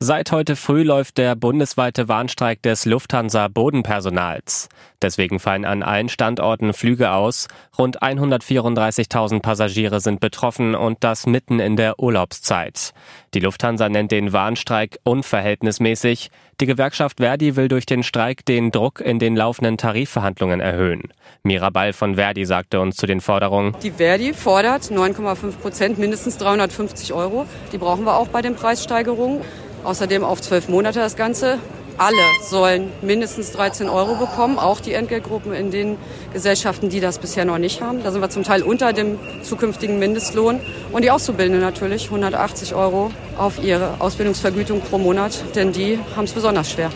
Seit heute früh läuft der bundesweite Warnstreik des Lufthansa Bodenpersonals. Deswegen fallen an allen Standorten Flüge aus. Rund 134.000 Passagiere sind betroffen und das mitten in der Urlaubszeit. Die Lufthansa nennt den Warnstreik unverhältnismäßig. Die Gewerkschaft Verdi will durch den Streik den Druck in den laufenden Tarifverhandlungen erhöhen. Mira Ball von Verdi sagte uns zu den Forderungen. Die Verdi fordert 9,5 Prozent, mindestens 350 Euro. Die brauchen wir auch bei den Preissteigerungen. Außerdem auf zwölf Monate das Ganze. Alle sollen mindestens 13 Euro bekommen, auch die Entgeltgruppen in den Gesellschaften, die das bisher noch nicht haben. Da sind wir zum Teil unter dem zukünftigen Mindestlohn. Und die Auszubildenden natürlich 180 Euro auf ihre Ausbildungsvergütung pro Monat, denn die haben es besonders schwer.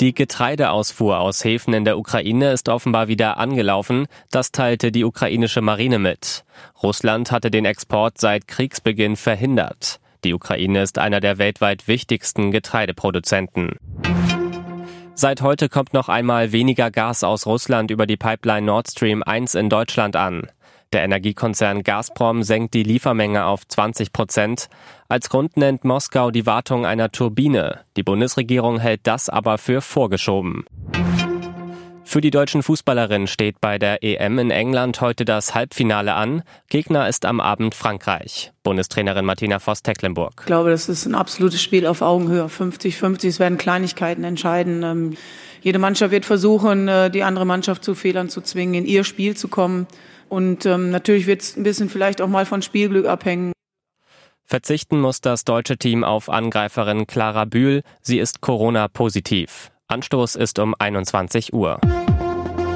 Die Getreideausfuhr aus Häfen in der Ukraine ist offenbar wieder angelaufen, das teilte die ukrainische Marine mit. Russland hatte den Export seit Kriegsbeginn verhindert. Die Ukraine ist einer der weltweit wichtigsten Getreideproduzenten. Seit heute kommt noch einmal weniger Gas aus Russland über die Pipeline Nord Stream 1 in Deutschland an. Der Energiekonzern Gazprom senkt die Liefermenge auf 20 Prozent. Als Grund nennt Moskau die Wartung einer Turbine. Die Bundesregierung hält das aber für vorgeschoben. Für die deutschen Fußballerinnen steht bei der EM in England heute das Halbfinale an. Gegner ist am Abend Frankreich. Bundestrainerin Martina Voss-Tecklenburg. Ich glaube, das ist ein absolutes Spiel auf Augenhöhe. 50-50, es werden Kleinigkeiten entscheiden. Ähm, jede Mannschaft wird versuchen, äh, die andere Mannschaft zu Fehlern zu zwingen, in ihr Spiel zu kommen. Und ähm, natürlich wird es ein bisschen vielleicht auch mal von Spielglück abhängen. Verzichten muss das deutsche Team auf Angreiferin Clara Bühl. Sie ist Corona-positiv. Anstoß ist um 21 Uhr.